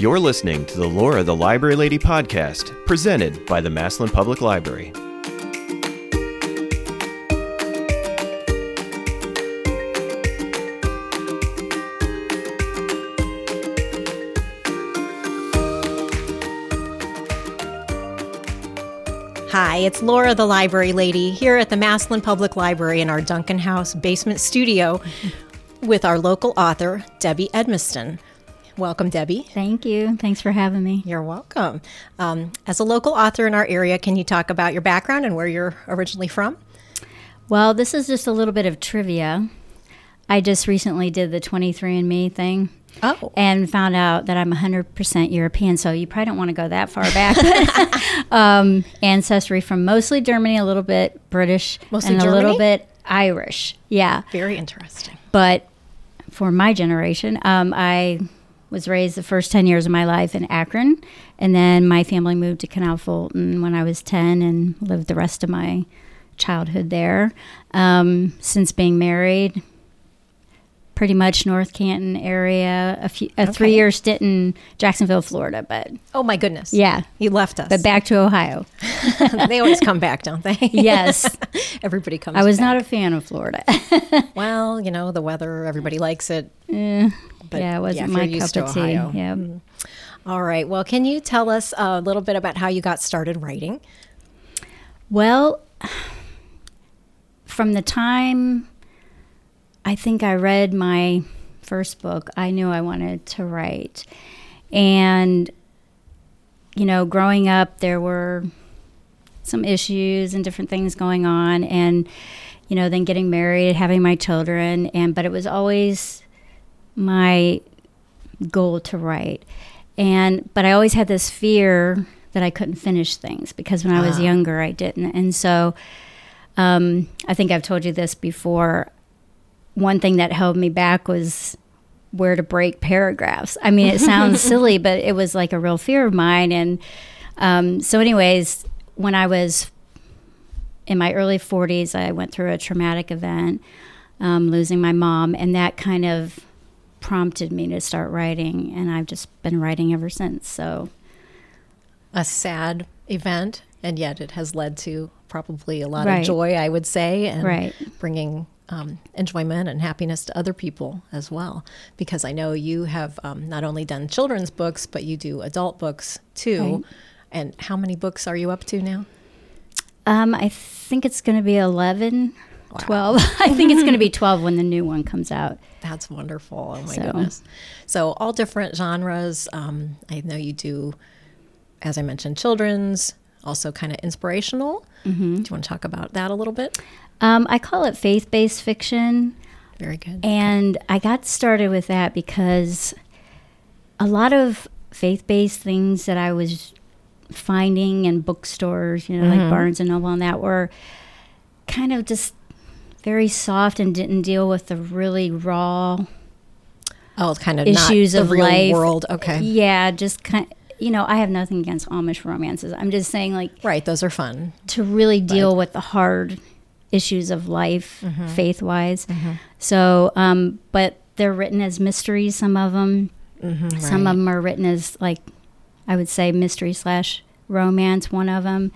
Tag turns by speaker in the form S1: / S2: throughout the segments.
S1: You're listening to the Laura the Library Lady podcast, presented by the Massillon Public Library.
S2: Hi, it's Laura the Library Lady here at the Massillon Public Library in our Duncan House basement studio with our local author, Debbie Edmisten. Welcome, Debbie.
S3: Thank you. Thanks for having me.
S2: You're welcome. Um, as a local author in our area, can you talk about your background and where you're originally from?
S3: Well, this is just a little bit of trivia. I just recently did the 23andMe thing.
S2: Oh.
S3: And found out that I'm 100% European, so you probably don't want to go that far back. um, ancestry from mostly Germany, a little bit British,
S2: Mostly
S3: and a little bit Irish. Yeah.
S2: Very interesting.
S3: But for my generation, um, I was raised the first 10 years of my life in Akron. And then my family moved to Canal Fulton when I was 10 and lived the rest of my childhood there. Um, since being married, pretty much North Canton area, a, few, a
S2: Okay.
S3: three year stint in Jacksonville, Florida. But
S2: Oh, my goodness.
S3: yeah,
S2: You left us.
S3: but back to Ohio.
S2: they always come back, don't they?
S3: Yes.
S2: Everybody comes back.
S3: I was
S2: back.
S3: not a fan of Florida.
S2: Well, you know, the weather, everybody likes it.
S3: Eh,
S2: But,
S3: yeah, it wasn't
S2: yeah,
S3: my cup of tea.
S2: Ohio.
S3: Yeah.
S2: All right. Well, can you tell us a little bit about how you got started writing?
S3: Well, from the time I think I read my first book, I knew I wanted to write. And, you know, growing up, there were some issues and different things going on. And, you know, then getting married, having my children. And, but it was always my goal to write. And but I always had this fear that I couldn't finish things because when I was
S2: Ah.
S3: younger I didn't. And so um, I think I've told you this before. One thing that held me back was where to break paragraphs. I mean, it sounds silly, but it was like a real fear of mine. And um, so, anyways, when I was in my early 40s, I went through a traumatic event, um, losing my mom, and that kind of prompted me to start writing. And I've just been writing ever since. So,
S2: A sad event, and yet it has led to probably a lot
S3: Right.
S2: of joy, I would say, and
S3: Right.
S2: bringing um, enjoyment and happiness to other people as well. Because I know you have um, not only done children's books, but you do adult books too.
S3: Right.
S2: And how many books are you up to now?
S3: um, I think it's going to be 11, 12. I think it's going to be 12 when the new one comes out.
S2: That's wonderful. Oh my
S3: So-
S2: goodness. So, all different genres. Um, I know you do, as I mentioned, children's, also kind of inspirational. Mm-hmm. Do you want to talk about that a little bit?
S3: Um, I call it faith based fiction.
S2: Very good.
S3: And I got started with that because a lot of faith based things that I was finding in bookstores, you know, like Barnes and Noble and that were kind of just very soft and didn't deal with the really raw
S2: oh, kind of
S3: issues
S2: not
S3: of
S2: real
S3: life.
S2: world. Okay.
S3: Yeah, just kind you know, I have nothing against Amish romances. I'm just saying like
S2: Right. Those are fun.
S3: to really deal with the hard issues of life, mm-hmm. faith wise. Mm-hmm. So, um, but they're written as mysteries. Some of them, mm-hmm, some of them are written as like I would say mystery slash romance. One of them.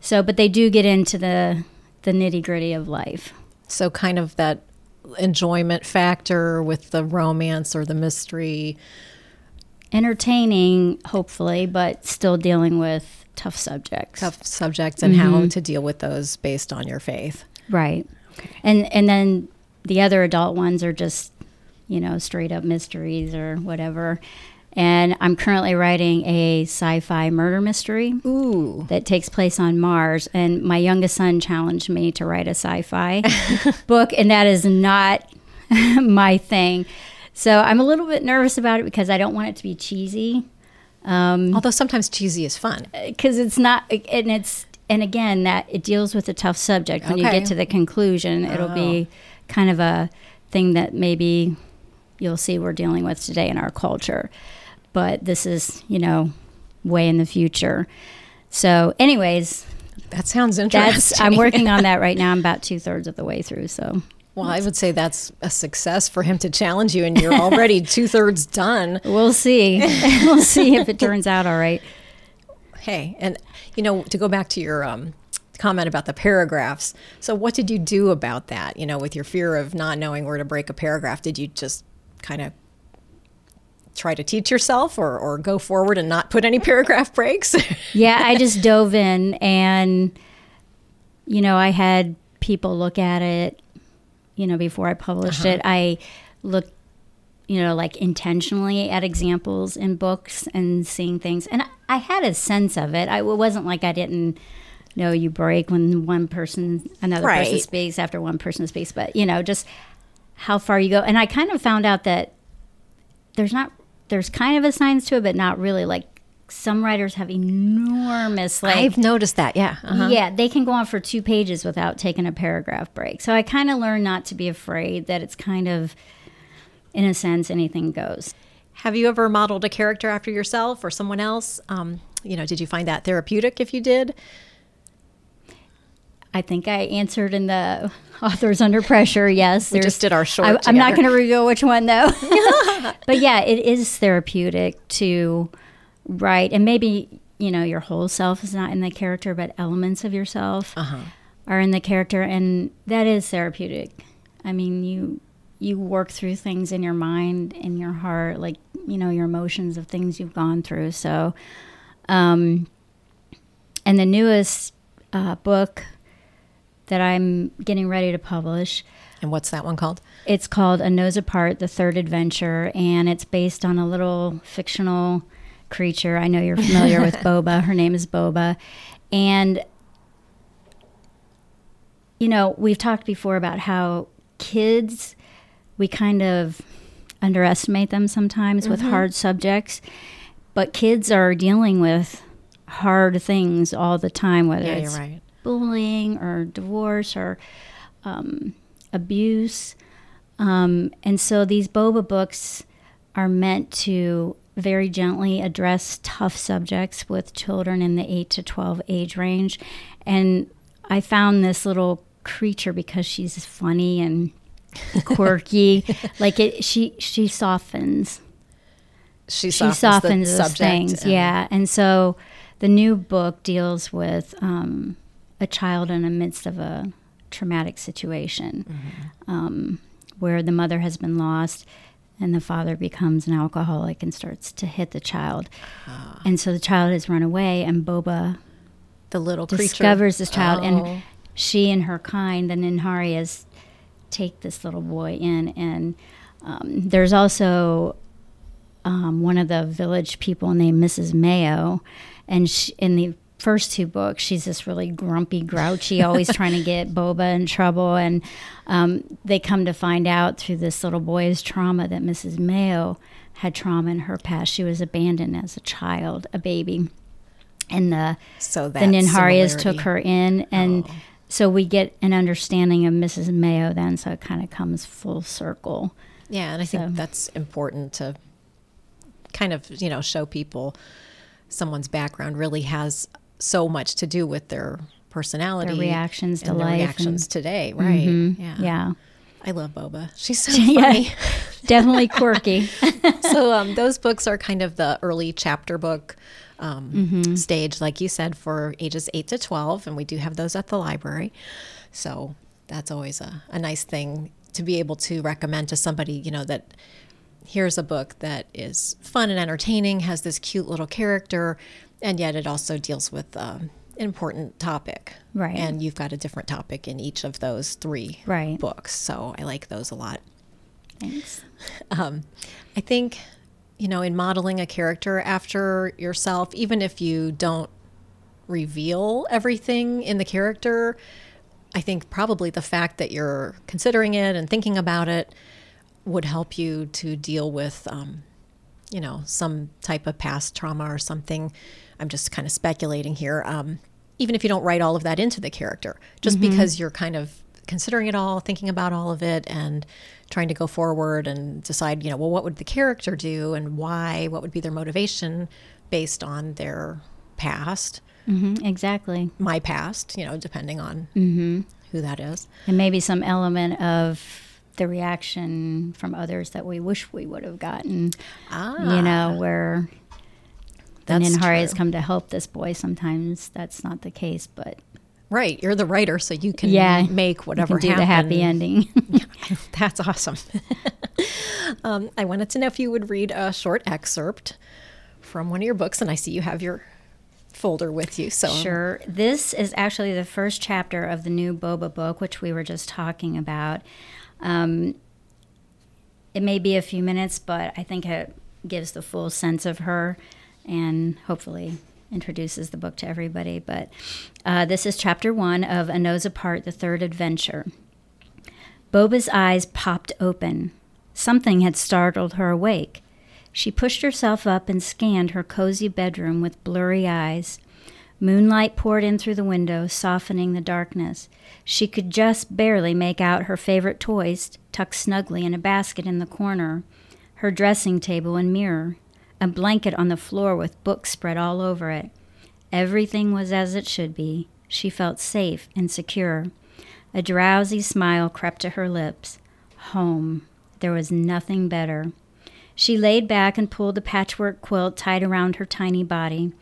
S3: So, but they do get into the the nitty gritty of life.
S2: So, kind of that enjoyment factor with the romance or the mystery.
S3: Entertaining, hopefully, but still dealing with tough subjects.
S2: tough subjects and how mm-hmm. to deal with those based on your faith.
S3: Right. And and then the other adult ones are just, you know, straight up mysteries or whatever. And I'm currently writing a sci-fi murder mystery
S2: Ooh.
S3: that takes place on Mars. And my youngest son challenged me to write a sci-fi book, and that is not my thing. So I'm a little bit nervous about it because I don't want it to be cheesy.
S2: Um, Although sometimes cheesy is fun.
S3: Uh, because it's not and it's and again that it deals with a tough subject. When you get to the conclusion it'll be oh. kind of a thing that maybe you'll see we're dealing with today in our culture. But this is you know way in the future. So anyways
S2: That sounds interesting.
S3: that's i'm working on that right now. I'm about two-thirds of the way through so
S2: Well, I would say that's a success for him to challenge you, and you're already two thirds done.
S3: We'll see. we'll see if it turns out all right.
S2: Hey, and you know, to go back to your um, comment about the paragraphs. So, what did you do about that? You know, with your fear of not knowing where to break a paragraph, did you just kind of try to teach yourself or, or go forward and not put any paragraph breaks?
S3: yeah, I just dove in and, you know, I had people look at it, you know, before I published uh-huh. it. I looked, you know, like intentionally at examples in books and seeing things. And I had a sense of it. I, it wasn't like I didn't know you break when one person, another right. person speaks after one person speaks, but, you know, just how far you go. And I kind of found out that there's not there's kind of a science to it, but not really. Like some writers have enormous like
S2: I've noticed that. Yeah.
S3: Uh-huh. Yeah, they can go on for 2 pages without taking a paragraph break. So I kind of learned not to be afraid that it's kind of in a sense anything goes.
S2: Have you ever modeled a character after yourself or someone else? Um, you know, did you find that therapeutic if you did?
S3: I think I answered in the authors under pressure. Yes,
S2: we just did our short.
S3: I, am not going to reveal which one though. but yeah, it is therapeutic to write, and maybe you know your whole self is not in the character, but elements of yourself uh-huh. are in the character, and that is therapeutic. I mean, you you work through things in your mind, in your heart, like you know your emotions of things you've gone through. So, um, and the newest uh, book that I'm getting ready to publish.
S2: And what's that one called?
S3: It's called A Nose Apart, The Third Adventure, and it's based on a little fictional creature. I know you're familiar with Boba. Her name is Boba. And, you know, we've talked before about how kids, we kind of underestimate them sometimes mm-hmm. with hard subjects, but kids are dealing with hard things all the time, whether
S2: yeah,
S3: it's
S2: right
S3: bullying or divorce or um, abuse. Um, and so these boba books are meant to very gently address tough subjects with children in the 8 to 12 age range. And I found this little creature because she's funny and quirky. like it, she she softens.
S2: She softens, she softens those things,
S3: and yeah. And so the new book deals with um, a child in the midst of a traumatic situation mm-hmm. um, where the mother has been lost and the father becomes an alcoholic and starts to hit the child. Ah. And so the child has run away, and Boba,
S2: the little
S3: discovers this child, oh. and she and her kind, the Ninharias, take this little boy in. And um, there's also um, one of the village people named Mrs. Mayo, and she, in the first two books, she's this really grumpy, grouchy, always trying to get Boba in trouble. And um, they come to find out through this little boy's trauma that Mrs. Mayo had trauma in her past. She was abandoned as a child, a baby. And the,
S2: so
S3: the Ninharias took her in. And oh. so we get an understanding of Mrs. Mayo then. So it kind of comes full circle.
S2: Yeah. And I think that's important to kind of, you know, show people someone's background really has so much to do with their personality,
S3: their reactions to
S2: life, reactions
S3: and,
S2: today. Right?
S3: Mm-hmm, yeah. Yeah.
S2: I love Boba. She's so funny. Yeah,
S3: definitely quirky.
S2: so um, those books are kind of the early chapter book um, mm-hmm. stage, like you said, for ages eight to twelve, and we do have those at the library. So that's always a, a nice thing to be able to recommend to somebody, you know, that here's a book that is fun and entertaining, has this cute little character, and yet it also deals with um, an important topic.
S3: Right.
S2: And you've got a different topic in each of those three
S3: right.
S2: books. So I like those a lot.
S3: Thanks.
S2: Um, I think, you know, in modeling a character after yourself, even if you don't reveal everything in the character, I think probably the fact that you're considering it and thinking about it would help you to deal with, um, you know, some type of past trauma or something I'm just kind of speculating here. Um, even if you don't write all of that into the character, just mm-hmm. because you're kind of considering it all, thinking about all of it, and trying to go forward and decide, you know, well, what would the character do and why? What would be their motivation based on their past?
S3: Mm-hmm, exactly.
S2: My past, you know, depending on
S3: mm-hmm.
S2: who that is.
S3: And maybe some element of the reaction from others that we wish we would have gotten.
S2: Ah.
S3: You know, where the
S2: That's
S3: Ninhari has
S2: true.
S3: come to help this boy. Sometimes that's not the case, but
S2: Right, you're the writer, so you can
S3: yeah,
S2: make
S3: you
S2: whatever
S3: can do the happy ending.
S2: That's awesome. um, I wanted to know if you would read a short excerpt from one of your books, and I see you have your folder with you. So
S3: Sure. This is actually the first chapter of the new Boba book, which we were just talking about. Um, it may be a few minutes, but I think it gives the full sense of her and hopefully introduces the book to everybody. But uh, this is chapter one of A Nose Apart, the third adventure. Boba's eyes popped open. Something had startled her awake. She pushed herself up and scanned her cozy bedroom with blurry eyes. Moonlight poured in through the window, softening the darkness. She could just barely make out her favorite toys tucked snugly in a basket in the corner, her dressing table and mirror, a blanket on the floor with books spread all over it. Everything was as it should be. She felt safe and secure. A drowsy smile crept to her lips. Home. There was nothing better. She laid back and pulled the patchwork quilt tight around her tiny body.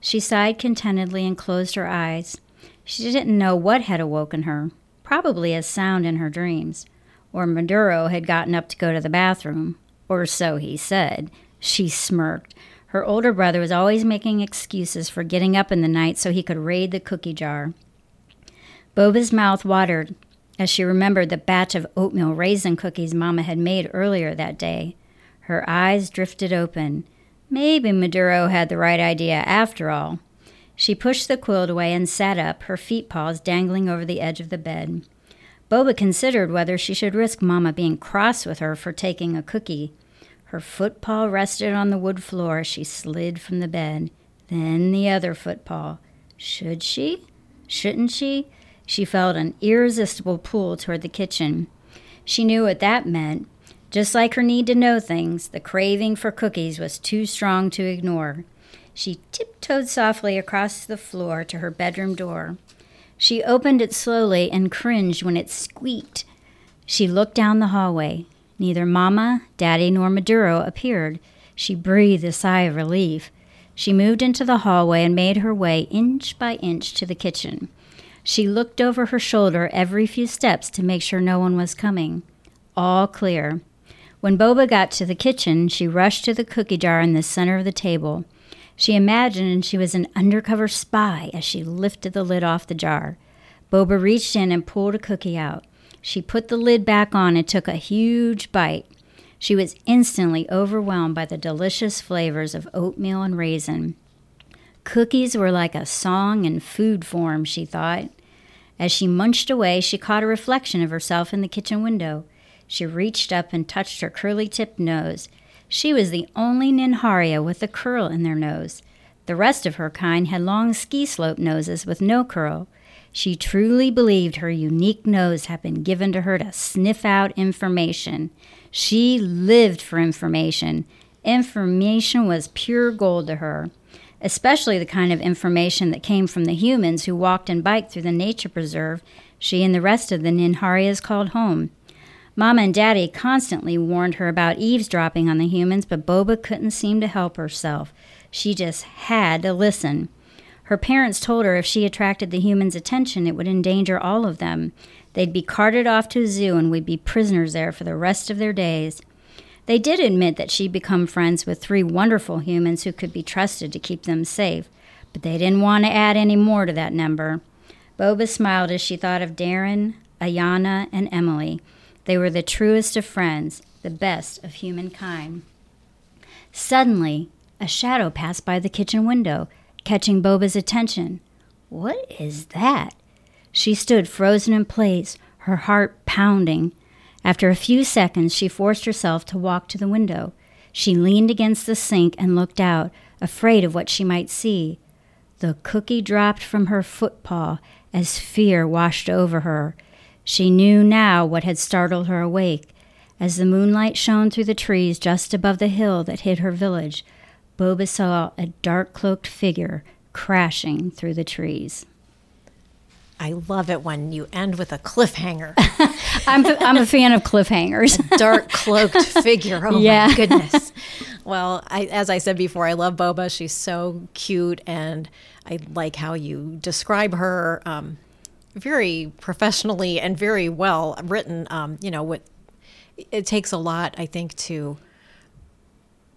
S3: She sighed contentedly and closed her eyes. She didn't know what had awoken her, probably a sound in her dreams. Or Maduro had gotten up to go to the bathroom. Or so he said. She smirked. Her older brother was always making excuses for getting up in the night so he could raid the cookie jar. Boba's mouth watered as she remembered the batch of oatmeal raisin cookies Mama had made earlier that day. Her eyes drifted open. Maybe Maduro had the right idea after all. She pushed the quilt away and sat up, her feet paws dangling over the edge of the bed. Boba considered whether she should risk Mama being cross with her for taking a cookie. Her foot paw rested on the wood floor as she slid from the bed. Then the other foot paw. Should she? Shouldn't she? She felt an irresistible pull toward the kitchen. She knew what that meant. Just like her need to know things, the craving for cookies was too strong to ignore. She tiptoed softly across the floor to her bedroom door. She opened it slowly and cringed when it squeaked. She looked down the hallway. Neither Mama, Daddy, nor Maduro appeared. She breathed a sigh of relief. She moved into the hallway and made her way inch by inch to the kitchen. She looked over her shoulder every few steps to make sure no one was coming. All clear. When Boba got to the kitchen, she rushed to the cookie jar in the center of the table. She imagined she was an undercover spy as she lifted the lid off the jar. Boba reached in and pulled a cookie out. She put the lid back on and took a huge bite. She was instantly overwhelmed by the delicious flavors of oatmeal and raisin. Cookies were like a song in food form, she thought. As she munched away, she caught a reflection of herself in the kitchen window. She reached up and touched her curly tipped nose. She was the only Ninharia with a curl in their nose. The rest of her kind had long ski slope noses with no curl. She truly believed her unique nose had been given to her to sniff out information. She lived for information. Information was pure gold to her, especially the kind of information that came from the humans who walked and biked through the nature preserve she and the rest of the Ninharias called home. Mama and Daddy constantly warned her about eavesdropping on the humans, but Boba couldn't seem to help herself. She just had to listen. Her parents told her if she attracted the humans' attention, it would endanger all of them. They'd be carted off to a zoo and we'd be prisoners there for the rest of their days. They did admit that she'd become friends with three wonderful humans who could be trusted to keep them safe, but they didn't want to add any more to that number. Boba smiled as she thought of Darren, Ayana, and Emily. They were the truest of friends, the best of humankind. Suddenly, a shadow passed by the kitchen window, catching Boba's attention. What is that? She stood frozen in place, her heart pounding. After a few seconds, she forced herself to walk to the window. She leaned against the sink and looked out, afraid of what she might see. The cookie dropped from her foot paw as fear washed over her. She knew now what had startled her awake. As the moonlight shone through the trees just above the hill that hid her village, Boba saw a dark cloaked figure crashing through the trees.
S2: I love it when you end with a cliffhanger.
S3: I'm, I'm a fan of cliffhangers.
S2: Dark cloaked figure. Oh
S3: Yeah.
S2: my goodness. Well, I, as I said before, I love Boba. She's so cute, and I like how you describe her. Um, very professionally and very well written. Um, you know, what it takes a lot, I think, to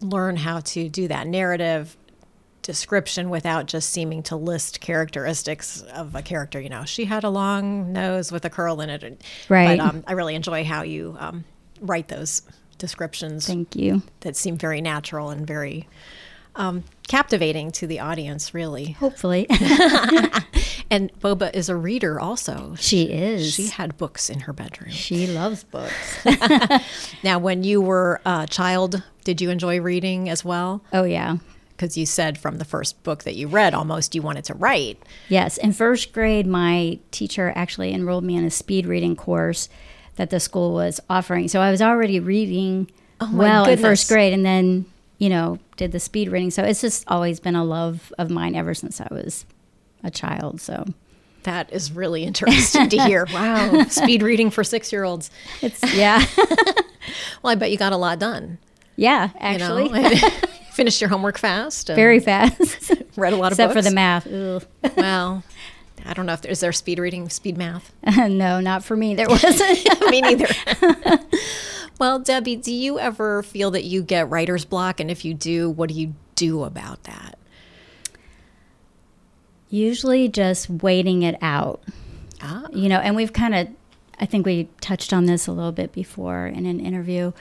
S2: learn how to do that narrative description without just seeming to list characteristics of a character. You know, she had a long nose with a curl in it.
S3: Right.
S2: But um, I really enjoy how you um, write those descriptions
S3: Thank you.
S2: that seem very natural and very um, captivating to the audience, really.
S3: Hopefully.
S2: And Boba is a reader also.
S3: she is.
S2: She had books in her bedroom.
S3: she loves books.
S2: Now, when you were a child, did you enjoy reading as well?
S3: Oh, yeah.
S2: Because you said from the first book that you read, almost you wanted to write.
S3: Yes. In first grade, my teacher actually enrolled me in a speed reading course that the school was offering. So I was already reading
S2: Oh,
S3: well in first grade and then, you know, did the speed reading. So it's just always been a love of mine ever since I was a child. So
S2: That is really interesting to hear. Wow, speed reading for six year olds.
S3: it's, yeah.
S2: Well, I bet you got a lot done.
S3: yeah,
S2: You
S3: actually.
S2: know? Finished your homework fast.
S3: Very fast.
S2: read a lot of books.
S3: Except for the math. Ugh.
S2: Well, I don't know if there, is there speed reading, speed math.
S3: no, not for me. There wasn't.
S2: Me neither. well, Debbie, do you ever feel that you get writer's block? And if you do, what do you do about that?
S3: Usually just waiting it out.
S2: Ah,
S3: you know, and we've kind of, I think we touched on this a little bit before in an interview,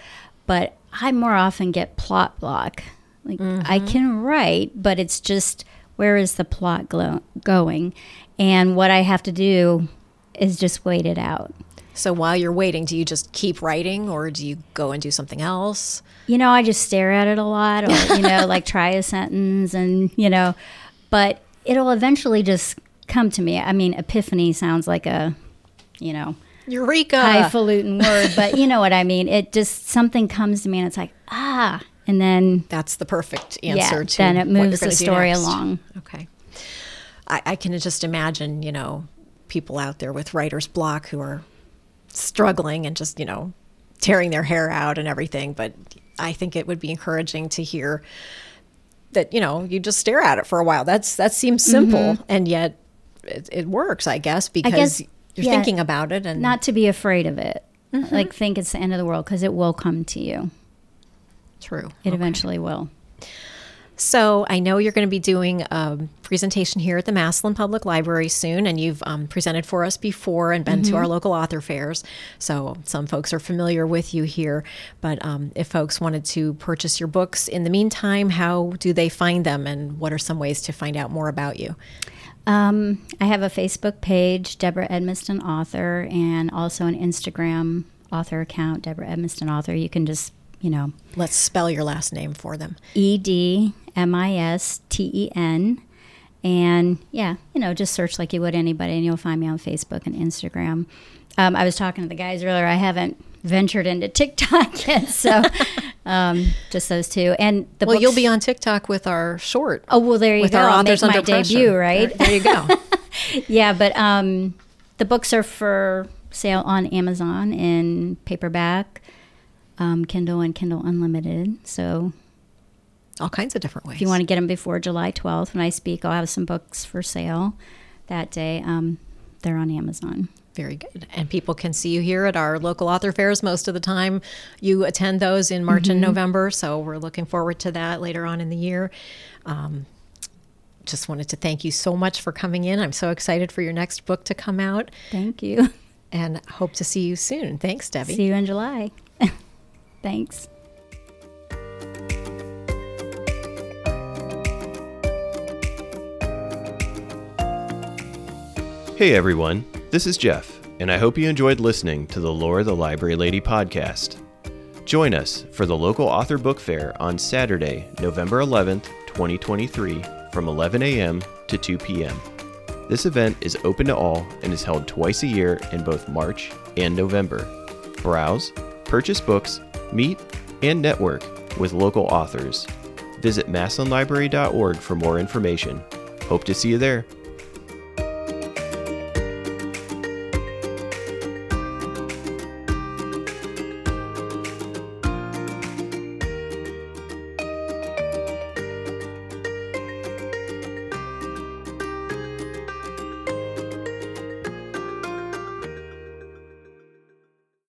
S3: but I more often get plot block. Like I can write, but it's just where is the plot glo- going? And what I have to do is just wait it out.
S2: so while you're waiting, do you just keep writing or do you go and do something else?
S3: You know, I just stare at it a lot or, you know, like try a sentence and, you know, but it'll eventually just come to me. I mean, epiphany sounds like a, you know,
S2: Eureka!
S3: highfalutin word, but you know what I mean. It just something comes to me and it's like ah, and then
S2: That's the perfect answer
S3: yeah,
S2: to
S3: then it moves the story along.
S2: Okay. I, I can just imagine, you know, people out there with writer's block who are struggling and just, you know, tearing their hair out and everything. But I think it would be encouraging to hear that, you know, you just stare at it for a while. That's that seems simple and yet it, it works, I guess, because
S3: Mm-hmm. guess,
S2: you're
S3: yeah,
S2: thinking about it and
S3: Not to be afraid of it.
S2: Mm-hmm.
S3: Like think it's the end of the world because it will come to you.
S2: true.
S3: It eventually will.
S2: So I know you're going to be doing a presentation here at the Massillon Public Library soon, and you've um, presented for us before and been to our local author fairs. So some folks are familiar with you here. But um, if folks wanted to purchase your books in the meantime, how do they find them, and what are some ways to find out more about you?
S3: Um, I have a Facebook page, Deborah Edmisten Author, and also an Instagram author account, Deborah Edmisten Author. You can just, you know,
S2: Let's spell your last name for them.
S3: E D M I S T E N. And yeah, you know, just search like you would anybody, and you'll find me on Facebook and Instagram. Um, I was talking to the guys earlier. I haven't ventured into TikTok yet, so um, just those two. And the
S2: Well, you'll be on TikTok with our short.
S3: Oh well, there you go
S2: with
S3: go.
S2: our
S3: I'll
S2: authors
S3: make my
S2: under pressure.
S3: debut, right?
S2: There, there you go.
S3: yeah, but um, the books are for sale on Amazon in paperback, um, Kindle, and Kindle Unlimited. So
S2: All kinds of different ways.
S3: if you want to get them before July 12th, when I speak, I'll have some books for sale that day. Um, they're on Amazon.
S2: Very good. And people can see you here at our local author fairs most of the time. You attend those in March and November, so we're looking forward to that later on in the year. Um, just wanted to thank you so much for coming in. I'm so excited for your next book to come out
S3: Thank you.
S2: and hope to see you soon. Thanks, Debbie.
S3: See you in July. Thanks.
S1: Hey everyone, this is Jeff, and I hope you enjoyed listening to the Laura the Library Lady podcast. Join us for the local author book fair on Saturday, November 11th, 2023, from 11 a.m. to 2 p.m. This event is open to all and is held twice a year in both March and November. Browse, purchase books, meet, and network with local authors. Visit massillonlibrary.org for more information. Hope to see you there.